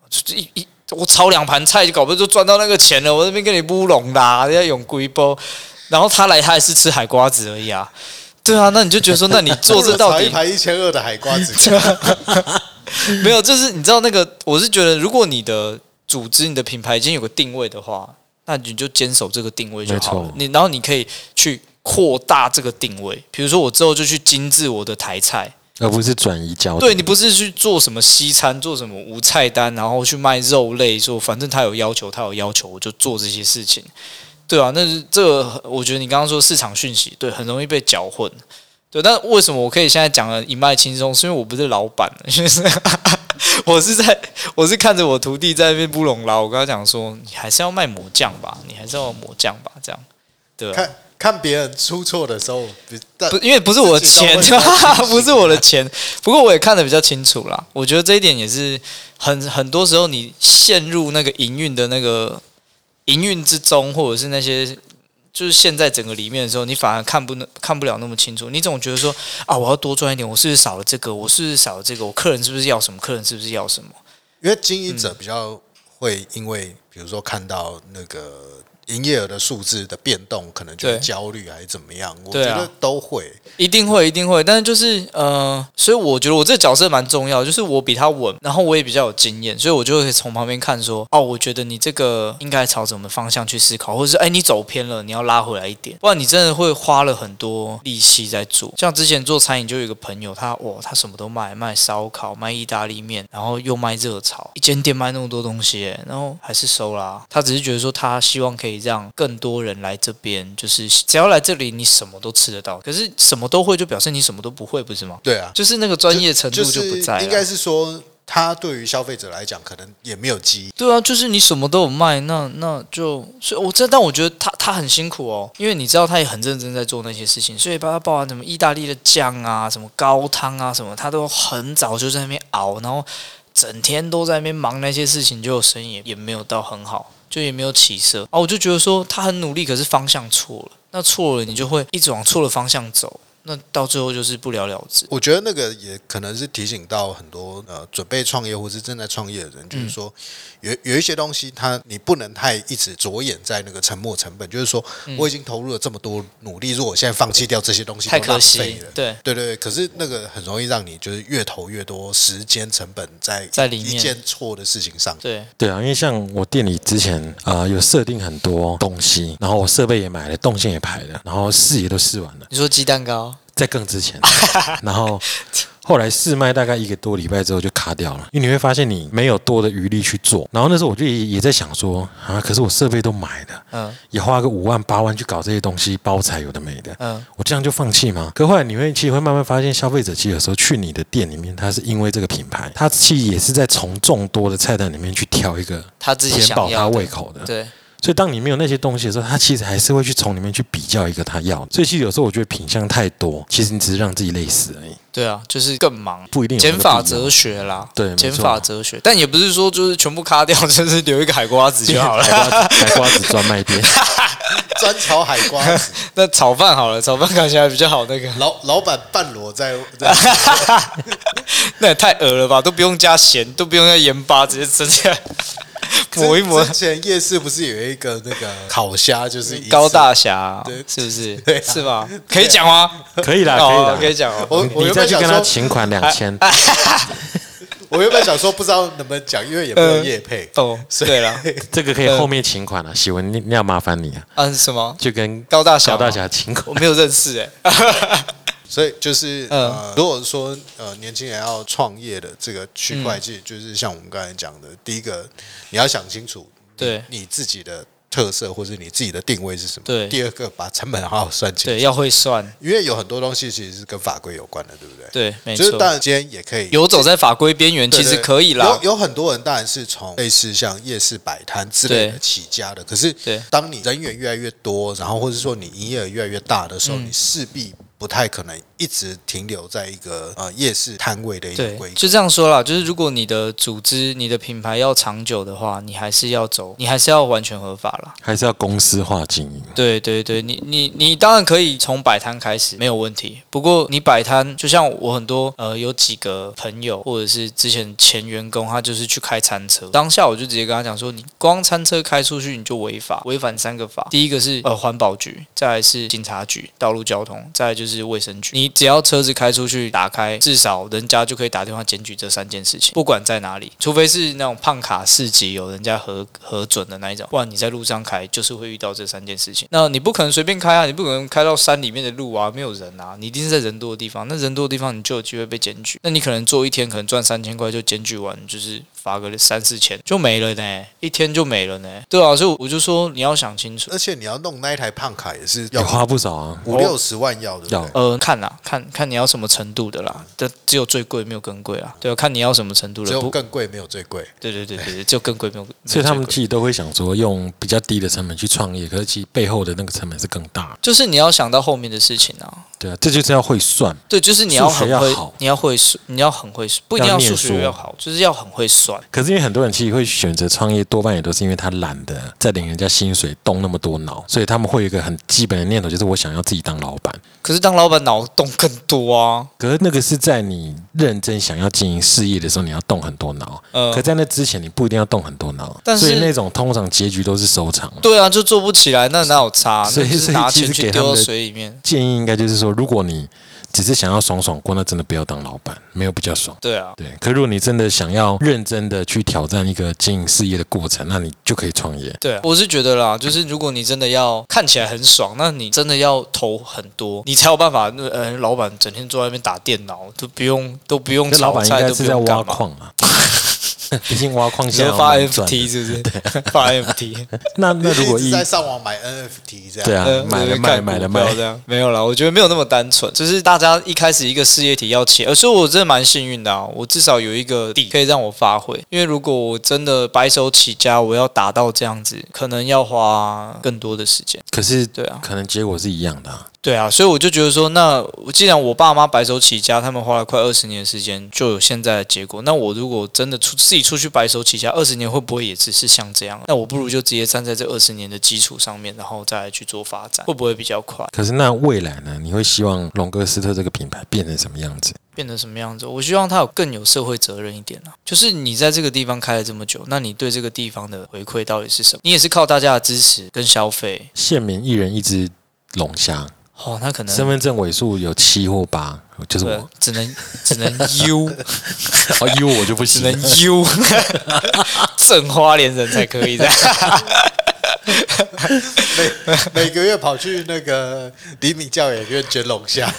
Speaker 3: 就一一我炒两盘菜就搞不好就赚到那个钱了。我这边跟你乌龙啦，人家用龟波，然后他来他也是吃海瓜子而已啊。对啊，那你就觉得说，那你做这到底？*laughs*
Speaker 4: 盘一千二的海瓜子，*laughs*
Speaker 3: 没有，就是你知道那个，我是觉得，如果你的组织、你的品牌已经有个定位的话，那你就坚守这个定位就好了。你然后你可以去扩大这个定位，比如说我之后就去精致我的台菜。
Speaker 2: 而不是转移焦点。
Speaker 3: 对你不是去做什么西餐，做什么无菜单，然后去卖肉类，说反正他有要求，他有要求，我就做这些事情。对啊，那是这个，我觉得你刚刚说市场讯息，对，很容易被搅混。对，但为什么我可以现在讲的一脉轻松？是因为我不是老板，因为是 *laughs* 我是在我是看着我徒弟在那边不拢捞，我跟他讲说，你还是要卖魔酱吧，你还是要魔酱吧，这样对啊。
Speaker 4: 看看别人出错的时候，
Speaker 3: 不，因为不是我的钱 *laughs* 不是我的钱。不过我也看得比较清楚啦。我觉得这一点也是很很多时候你陷入那个营运的那个营运之中，或者是那些就是现在整个里面的时候，你反而看不那看不了那么清楚。你总觉得说啊，我要多赚一点，我是不是少了这个？我是不是少了这个？我客人是不是要什么？客人是不是要什么？
Speaker 4: 因为经营者比较会因为，比如说看到那个营业额的数字的变动，可能就会焦虑还是怎么样，我觉得都会。
Speaker 3: 一定会，一定会，但是就是呃，所以我觉得我这个角色蛮重要，就是我比他稳，然后我也比较有经验，所以我就会从旁边看说，哦，我觉得你这个应该朝什么方向去思考，或者是哎你走偏了，你要拉回来一点，不然你真的会花了很多力气在做。像之前做餐饮就有一个朋友，他哇，他什么都卖，卖烧烤，卖意大利面，然后又卖热炒，一间店卖那么多东西，然后还是收啦。他只是觉得说，他希望可以让更多人来这边，就是只要来这里，你什么都吃得到。可是什么都会，就表示你什么都不会，不是吗？
Speaker 4: 对啊，
Speaker 3: 就是那个专业程度
Speaker 4: 就
Speaker 3: 就是不在了。
Speaker 4: 应该是说，他对于消费者来讲，可能也没有记忆。
Speaker 3: 对啊，就是你什么都有卖，那那就所以我这，但我觉得他他很辛苦哦，因为你知道他也很认真在做那些事情，所以把他包含什么意大利的酱啊，什么高汤啊，什么他都很早就在那边熬，然后整天都在那边忙那些事情，就生意也也没有到很好，就也没有起色啊。我就觉得说他很努力，可是方向错了，那错了你就会一直往错的方向走，那到最后就是不了了之。
Speaker 4: 我觉得那个也可能是提醒到很多呃准备创业或是正在创业的人，就是说有有一些东西，它你不能太一直着眼在那个沉没成本，就是说我已经投入了这么多努力，如果我现在放弃掉这些东西，
Speaker 3: 太可惜
Speaker 4: 了。
Speaker 3: 对
Speaker 4: 对对对，可是那个很容易让你就是越投越多时间成本在
Speaker 3: 在里面
Speaker 4: 一件错的事情上。
Speaker 3: 对，
Speaker 2: 对啊，因为像我店里之前啊、呃有设定很多东西，然后我设备也买了，动线也排了，然后试也都试完了，
Speaker 3: 你说鸡蛋糕，
Speaker 2: 在更之前，*laughs* 然后后来试卖大概一个多礼拜之后就卡掉了，因为你会发现你没有多的余力去做。然后那时候我就也也在想说啊，可是我设备都买了，
Speaker 3: 嗯。
Speaker 2: 也花个五万八万去搞这些东西，包材有的没的，
Speaker 3: 嗯，
Speaker 2: 我这样就放弃吗？可后来你会其实会慢慢发现，消费者其实有时候去你的店里面，他是因为这个品牌，他其实也是在从众多的菜单里面去挑一个
Speaker 3: 他自己
Speaker 2: 填饱他胃口的。
Speaker 3: 对，
Speaker 2: 所以当你没有那些东西的时候，他其实还是会去从里面去比较一个他要的。所以其实有时候我觉得品相太多，其实你只是让自己累死而已，
Speaker 3: 对啊，就是更忙。
Speaker 2: 不一定有
Speaker 3: 减法哲学啦，
Speaker 2: 对
Speaker 3: 减法哲学，但也不是说就是全部卡掉，就是留一个海瓜子就好了。
Speaker 2: 海瓜子海瓜子专卖店，*laughs*
Speaker 4: 专炒海瓜子，*laughs*
Speaker 3: 那炒饭好了，炒饭看起来比较好。那个
Speaker 4: 老老板半裸在在 *laughs*
Speaker 3: 那也太恶了吧，都不用加咸，都不用加盐巴，直接吃起来抹一抹
Speaker 4: 之。前夜市不是有一个那个烤虾，就是
Speaker 3: 高大侠
Speaker 4: 对
Speaker 3: 是不是？*laughs*
Speaker 4: 对啊
Speaker 3: 是吧？可以讲吗？
Speaker 2: 可以啦，可以
Speaker 3: 哦
Speaker 2: 啦，
Speaker 3: 可以讲哦。
Speaker 4: 我我
Speaker 2: 你再去跟他请款两千，
Speaker 4: 我原本想说不知道能不能讲，因为也没有夜配。
Speaker 3: 哦，
Speaker 4: 所以
Speaker 3: 对了，*laughs*
Speaker 2: 这个可以后面请款了。喜文，你你要麻烦你啊，
Speaker 3: 嗯，什么？
Speaker 2: 就跟
Speaker 3: 高大侠
Speaker 2: 高大侠请款。
Speaker 3: 我没有认识哎。*laughs*
Speaker 4: 所以就是
Speaker 3: 嗯
Speaker 4: 呃，如果说呃年轻人要创业的这个区块链，就是像我们刚才讲的，第一个你要想清楚，
Speaker 3: 对
Speaker 4: 你自己的特色或者你自己的定位是什么。
Speaker 3: 对
Speaker 4: 第二个把成本好好算清楚，
Speaker 3: 对，要会算。
Speaker 4: 因为有很多东西其实是跟法规有关的，对不对？
Speaker 3: 对，没
Speaker 4: 就是
Speaker 3: 错。
Speaker 4: 当然今天也可以
Speaker 3: 游走在法规边缘，其实可以啦
Speaker 4: 有。有很多人当然是从类似像夜市摆摊之类的起家的，可是
Speaker 3: 对
Speaker 4: 当你人员越来越多，然后或者说你营业额越来越大的时候，
Speaker 3: 嗯
Speaker 4: 你势必不太可能一直停留在一个呃夜市摊位的一个
Speaker 3: 对
Speaker 4: 规，格。
Speaker 3: 就这样说啦。就是如果你的组织、你的品牌要长久的话，你还是要走，你还是要完全合法啦。
Speaker 2: 还是要公司化经营。
Speaker 3: 对对对，你你你当然可以从摆摊开始，没有问题。不过你摆摊，就像我很多呃有几个朋友或者是之前前员工，他就是去开餐车，当下我就直接跟他讲说，你光餐车开出去你就违法，违反三个法。第一个是呃环保局，再来是警察局、道路交通，再来就是就是卫生局。你只要车子开出去，打开，至少人家就可以打电话检举这三件事情，不管在哪里，除非是那种胖卡市集有人家核核准的那一种，不然你在路上开就是会遇到这三件事情。那你不可能随便开啊，你不可能开到山里面的路啊，没有人啊，你一定是在人多的地方。那人多的地方你就有机会被检举。那你可能做一天可能赚三千块就检举完，就是罚个三四千就没了呢，一天就没了呢。对啊，所以我就说你要想清楚。
Speaker 4: 而且你要弄那一台胖卡也是要
Speaker 2: 花不少啊。
Speaker 4: 五六十万要的，
Speaker 3: 呃，看啦，看看你要什么程度的啦，这只有最贵没有更贵啊。对啊，看你要什么程度的，只，
Speaker 4: 有更贵，没有最贵。
Speaker 3: 对对对对对，只有更贵没有。
Speaker 2: 所以他们
Speaker 3: 没有最贵
Speaker 2: 其实都会想说，用比较低的成本去创业，可是其实背后的那个成本是更大。
Speaker 3: 就是你要想到后面的事情啊。
Speaker 2: 对啊，这就是要会算。
Speaker 3: 对，就是你要很会
Speaker 2: 要，
Speaker 3: 你要会算，你要很会算，不一定要数学要好，就是要很会算。
Speaker 2: 可是因为很多人其实会选择创业，多半也都是因为他懒得再领人家薪水，动那么多脑，所以他们会有一个很基本的念头，就是我想要自己当老板。
Speaker 3: 可是当老板脑动更多啊。
Speaker 2: 可是那个是在你认真想要经营事业的时候，你要动很多脑。
Speaker 3: 呃
Speaker 2: 可，在那之前，你不一定要动很多脑。
Speaker 3: 但是
Speaker 2: 所以那种通常结局都是收场。
Speaker 3: 对啊，就做不起来，那哪有差？
Speaker 2: 所以
Speaker 3: 那就是拿钱去丢到水里面。
Speaker 2: 建议应该就是说，如果你只是想要爽爽过，那真的不要当老板，没有比较爽。
Speaker 3: 对啊，
Speaker 2: 对，可如果你真的想要认真的去挑战一个经营事业的过程，那你就可以创业。
Speaker 3: 对啊，我是觉得啦，就是如果你真的要看起来很爽，那你真的要投很多，你才有办法。那呃，老板整天坐在那边打电脑，都不用都不用炒菜，都不
Speaker 2: 用挖
Speaker 3: 用干嘛。
Speaker 2: 矿啊，*laughs* 毕竟挖矿现在
Speaker 3: 发 NFT 是不是？*laughs* *laughs* 发 FT，
Speaker 2: 那那如果一
Speaker 4: 在上网买 NFT 这样，
Speaker 2: 对啊
Speaker 3: 呃，
Speaker 2: 买了卖买了卖
Speaker 3: 这样没有啦，我觉得没有那么单纯，就是大家一开始一个事业体要起，而所以我真的蛮幸运的啊，我至少有一个地可以让我发挥。因为如果我真的白手起家，我要达到这样子，可能要花更多的时间。
Speaker 2: 可是
Speaker 3: 对啊，
Speaker 2: 可能结果是一样的、啊。
Speaker 3: 对啊，所以我就觉得说，那既然我爸妈白手起家，他们花了快二十年的时间，就有现在的结果。那我如果真的出自己出去白手起家，二十年会不会也只是像这样？那我不如就直接站在这二十年的基础上面，然后再来去做发展，会不会比较快？
Speaker 2: 可是那未来呢？你会希望龙哥斯特这个品牌变成什么样子？
Speaker 3: 变成什么样子？我希望它有更有社会责任一点啊。就是你在这个地方开了这么久，那你对这个地方的回馈到底是什么？你也是靠大家的支持跟消费
Speaker 2: 县民一人一只龙虾，
Speaker 3: 哦，那可能
Speaker 2: 身份证尾数有七或八，就是我。
Speaker 3: 只能只能 U，*laughs*
Speaker 2: 哦，U 我就不行只
Speaker 3: 能 U，*laughs* 正花莲人才可以的。*laughs*
Speaker 4: 每每个月跑去那个厘米教养院卷龙虾，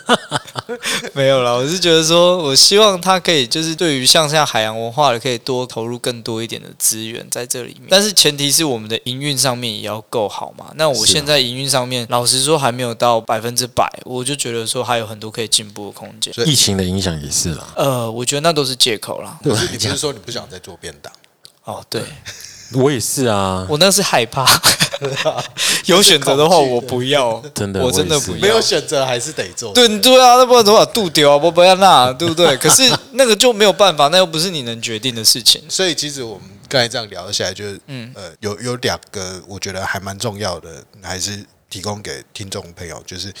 Speaker 4: *laughs*
Speaker 3: 没有啦，我是觉得说，我希望他可以就是对于像像海洋文化的，可以多投入更多一点的资源在这里面。但是前提是我们的营运上面也要够好嘛。那我现在营运上面，老实说还没有到百分之百，我就觉得说还有很多可以进步的空间。
Speaker 2: 疫情的影响也是啦。
Speaker 3: 呃，我觉得那都是借口啦。
Speaker 2: 对我
Speaker 4: 可是你不是说你不想再做便当？
Speaker 3: 哦，对
Speaker 2: 我也是啊，
Speaker 3: 我那是害怕，*laughs* 有选择的话我不要，
Speaker 2: 真的
Speaker 3: 我真的不要。
Speaker 4: 没有选择还是得做。
Speaker 3: 对对啊，那不然怎么把肚丢啊？不不要那，对不对？可是那个就没有办法，那又不是你能决定的事情。
Speaker 4: 所以其实我们刚才这样聊下来，就是
Speaker 3: 嗯
Speaker 4: 呃，有有两个我觉得还蛮重要的，还是提供给听众朋友。就是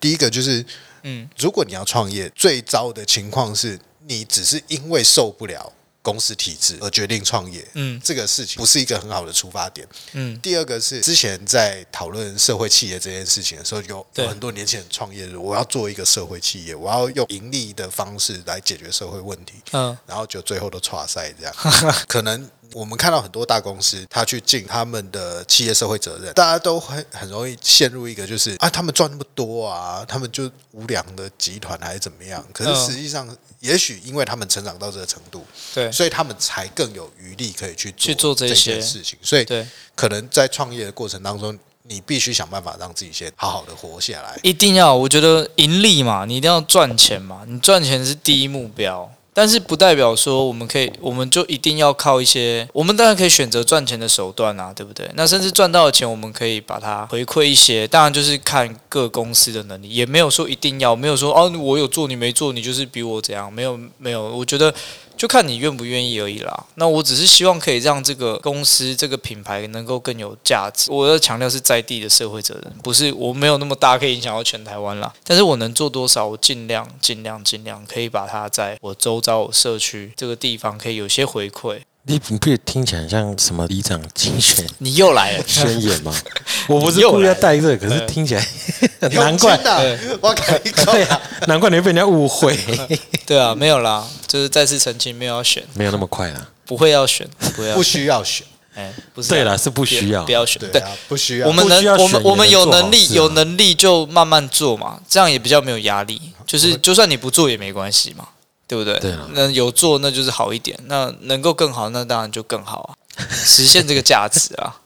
Speaker 4: 第一个就是，
Speaker 3: 嗯
Speaker 4: 如果你要创业，最糟的情况是你只是因为受不了公司体制而决定创业，
Speaker 3: 嗯
Speaker 4: 这个事情不是一个很好的出发点。
Speaker 3: 嗯
Speaker 4: 第二个是之前在讨论社会企业这件事情的时候，有有很多年轻人创业，我要做一个社会企业，我要用盈利的方式来解决社会问题。
Speaker 3: 嗯
Speaker 4: 然后就最后都垮赛这样。*laughs* 可能我们看到很多大公司，他去尽他们的企业社会责任，大家都会很容易陷入一个就是啊，他们赚那么多啊，他们就无良的集团还是怎么样？可是
Speaker 3: 嗯
Speaker 4: 实际上，也许因为他们成长到这个程度，
Speaker 3: 对
Speaker 4: 所以他们才更有余力可以去
Speaker 3: 去做这
Speaker 4: 这
Speaker 3: 些
Speaker 4: 事情。所以
Speaker 3: 对，
Speaker 4: 可能在创业的过程当中，你必须想办法让自己先好好的活下来。
Speaker 3: 一定要，我觉得盈利嘛，你一定要赚钱嘛，你赚钱是第一目标。但是不代表说我们可以，我们就一定要靠一些，我们当然可以选择赚钱的手段啊，对不对？那甚至赚到的钱，我们可以把它回馈一些，当然就是看各公司的能力，也没有说一定要，没有说哦，我有做你没做，你就是比我怎样，没有没有，我觉得就看你愿不愿意而已啦。那我只是希望可以让这个公司、这个品牌能够更有价值。我要强调是在地的社会责任，不是我没有那么大可以影响到全台湾啦。但是我能做多少，我尽量、尽量、尽量可以把它在我周遭、我社区这个地方可以有些回馈。
Speaker 2: 你你不觉得听起来像什么里长竞选
Speaker 3: 你又来了，
Speaker 2: 宣言吗？*laughs* 我不是
Speaker 3: 又
Speaker 2: 故意要带这个，可是
Speaker 3: 嗯
Speaker 2: 听起来 *laughs* 难怪。
Speaker 4: 的，我看一
Speaker 2: 对啊，难怪你会被人家误会，*laughs*
Speaker 3: 对啊，没有啦，就是再次澄清，没有要选，
Speaker 2: 没有那么快啦。
Speaker 3: 不会要选，不会要
Speaker 4: 不
Speaker 3: 选，
Speaker 4: 需要选，
Speaker 3: 哎，不是啊，
Speaker 2: 对啦，是不需要。
Speaker 3: 不。要选，对
Speaker 4: 不需要。
Speaker 3: 我们能，我们我们有能力，有能力就慢慢做嘛，这样也比较没有压力。就是就算你不做也没关系嘛，对不对？
Speaker 2: 对啊。
Speaker 3: 那有做那就是好一点，那能够更好，那当然就更好啊，*laughs* 实现这个价值啊。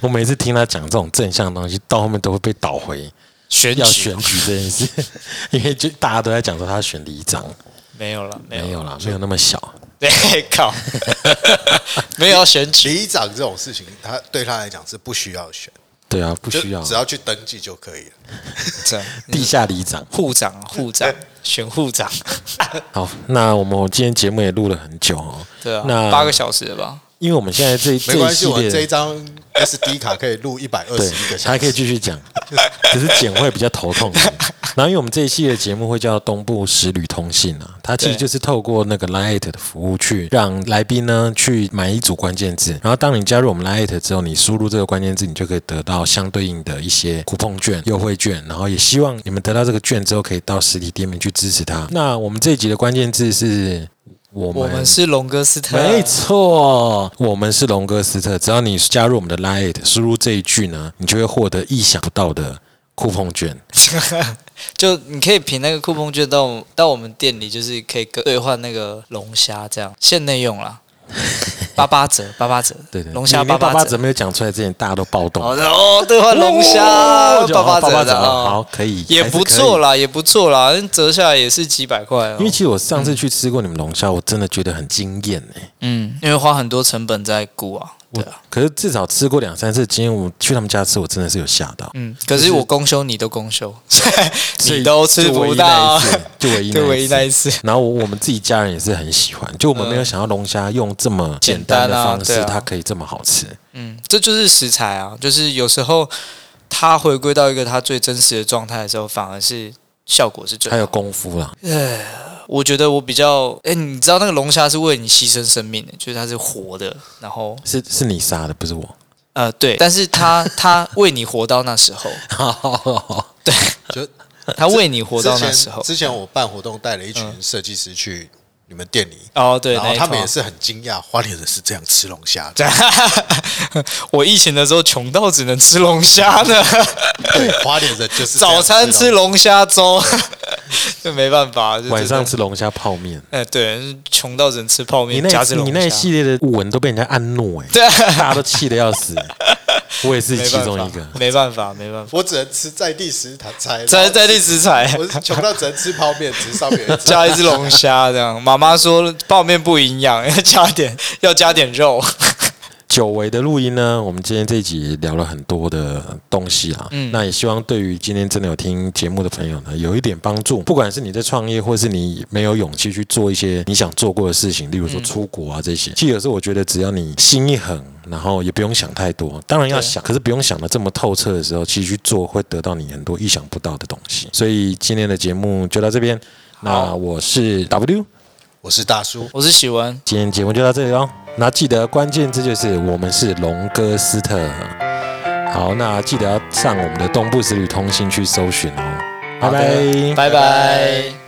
Speaker 2: 我每次听他讲这种正向的东西，到后面都会被导回
Speaker 3: 选举。
Speaker 2: 要选举这件事，*laughs* 因为就大家都在讲说他选里长，
Speaker 3: 没有了，没有
Speaker 2: 没有啦，没有那么小。
Speaker 3: 对，靠，*laughs* 没有要选举，
Speaker 4: 里长这种事情，他对他来讲是不需要选，
Speaker 2: 对啊，不需要。
Speaker 4: 只要去登记就可以了。
Speaker 3: 这样。
Speaker 2: 地下里长。
Speaker 3: 护长啊护长选护长，*laughs*
Speaker 2: 好，那我们今天节目也录了很久哦。
Speaker 3: 对啊，
Speaker 2: 那
Speaker 3: 八个小时了吧？
Speaker 2: 因为我们现在这这
Speaker 4: 没关系，我这一，张 SD 卡可以录一百二十一个，小时
Speaker 2: 还可以。继续讲，只是剪会比较头痛。*laughs* 然后，因为我们这一系列节目会叫东部十旅通信啊，它其实就是透过那个 Lite 的服务去让来宾呢去买一组关键字，然后当你加入我们 Lite 之后，你输入这个关键字，你就可以得到相对应的一些 coupon 券、优惠券，然后也希望你们得到这个券之后，可以到实体店面去支持它。那我们这一集的关键字是我们
Speaker 3: 我们是龙哥斯特，
Speaker 2: 没错，我们是龙哥斯特。只要你加入我们的 Lite，输入这一句呢，你就会获得意想不到的酷碰券。*laughs*
Speaker 3: 就你可以凭那个酷碰券到到我们店里，就是可以兑换那个龙虾，这样限内用啦，*laughs* 八八折，八八折，
Speaker 2: 对对，
Speaker 3: 龙虾
Speaker 2: 八
Speaker 3: 八
Speaker 2: 折没有讲出来之前，大家都暴动。
Speaker 3: 哦哦，兑换龙虾八八
Speaker 2: 折好，可以，
Speaker 3: 也不错。啦，也不错啦，折下来也是几百块哦
Speaker 2: 因为。其实我上次去吃过你们龙虾，我真的觉得很惊艳哎。
Speaker 3: 嗯，因为花很多成本在估啊，对啊，
Speaker 2: 可是至少吃过两三次，今天我去他们家吃，我真的是有吓到。
Speaker 3: 嗯，可是我公休，你都公休，*laughs* *laughs* 你都吃
Speaker 2: 就唯一
Speaker 3: 不到
Speaker 2: 那一，次，就唯一
Speaker 3: 对，*laughs*
Speaker 2: 那
Speaker 3: 唯一那
Speaker 2: 一次。然后我我们自己家人也是很喜欢，就我们没有想到龙虾用这么简单的方式，它可以这么好吃。
Speaker 3: 嗯，这就是食材啊，就是有时候它回归到一个它最真实的状态的时候，反而是效果是最好
Speaker 2: 还有。功夫啦，
Speaker 3: 我觉得我比较，哎，你知道那个龙虾是为你牺牲生命的，就是它是活的，然后
Speaker 2: 是是你杀的，不是我。
Speaker 3: 呃对，但是它它为你活到那时候，*laughs* 对。
Speaker 4: 就
Speaker 3: 它为你活到那时候，
Speaker 4: 前之前我办活动带了一群设计师去你们店里，
Speaker 3: 哦对，
Speaker 4: 然后他们也是很惊讶，花莲人是这样吃龙虾的。*laughs*
Speaker 3: 我疫情的时候穷到只能吃龙虾呢，
Speaker 4: 对，花莲人就是
Speaker 3: 早餐吃
Speaker 4: 龙
Speaker 3: 龙虾粥，就 *laughs* 没办法，
Speaker 2: 晚上吃龙虾泡面。
Speaker 3: 哎对，穷到只能吃泡
Speaker 2: 你
Speaker 3: 面
Speaker 2: 那你。那一系列的文都被人家按怒哎、
Speaker 3: 对啊，
Speaker 2: 大家都气得要死。我也是其中一个。
Speaker 3: 没办法，没办法，
Speaker 4: 我只能吃在地食材，
Speaker 3: 在在地食材
Speaker 4: 我是穷到只能吃泡面，只是上面 *laughs*
Speaker 3: 加一只龙虾这样。妈妈说泡面不营养，要加点要加点肉。
Speaker 2: 久违的录音呢，我们今天这一集聊了很多的东西啊。
Speaker 3: 嗯
Speaker 2: 那也希望对于今天真的有听节目的朋友呢，有一点帮助。不管是你在创业，或是你没有勇气去做一些你想做过的事情，例如说出国啊这些。其实有时候我觉得，只要你心一狠，然后也不用想太多，当然要想，可是不用想的这么透彻的时候，其实去做会得到你很多意想不到的东西。所以今天的节目就到这边。那我是 W。
Speaker 4: 我是大叔，
Speaker 3: 我是喜文，
Speaker 2: 今天节目就到这里喽。那记得关键字就是我们是龙哥斯特。好，那记得要上我们的东部之旅通信去搜寻哦。拜拜。
Speaker 3: 拜拜。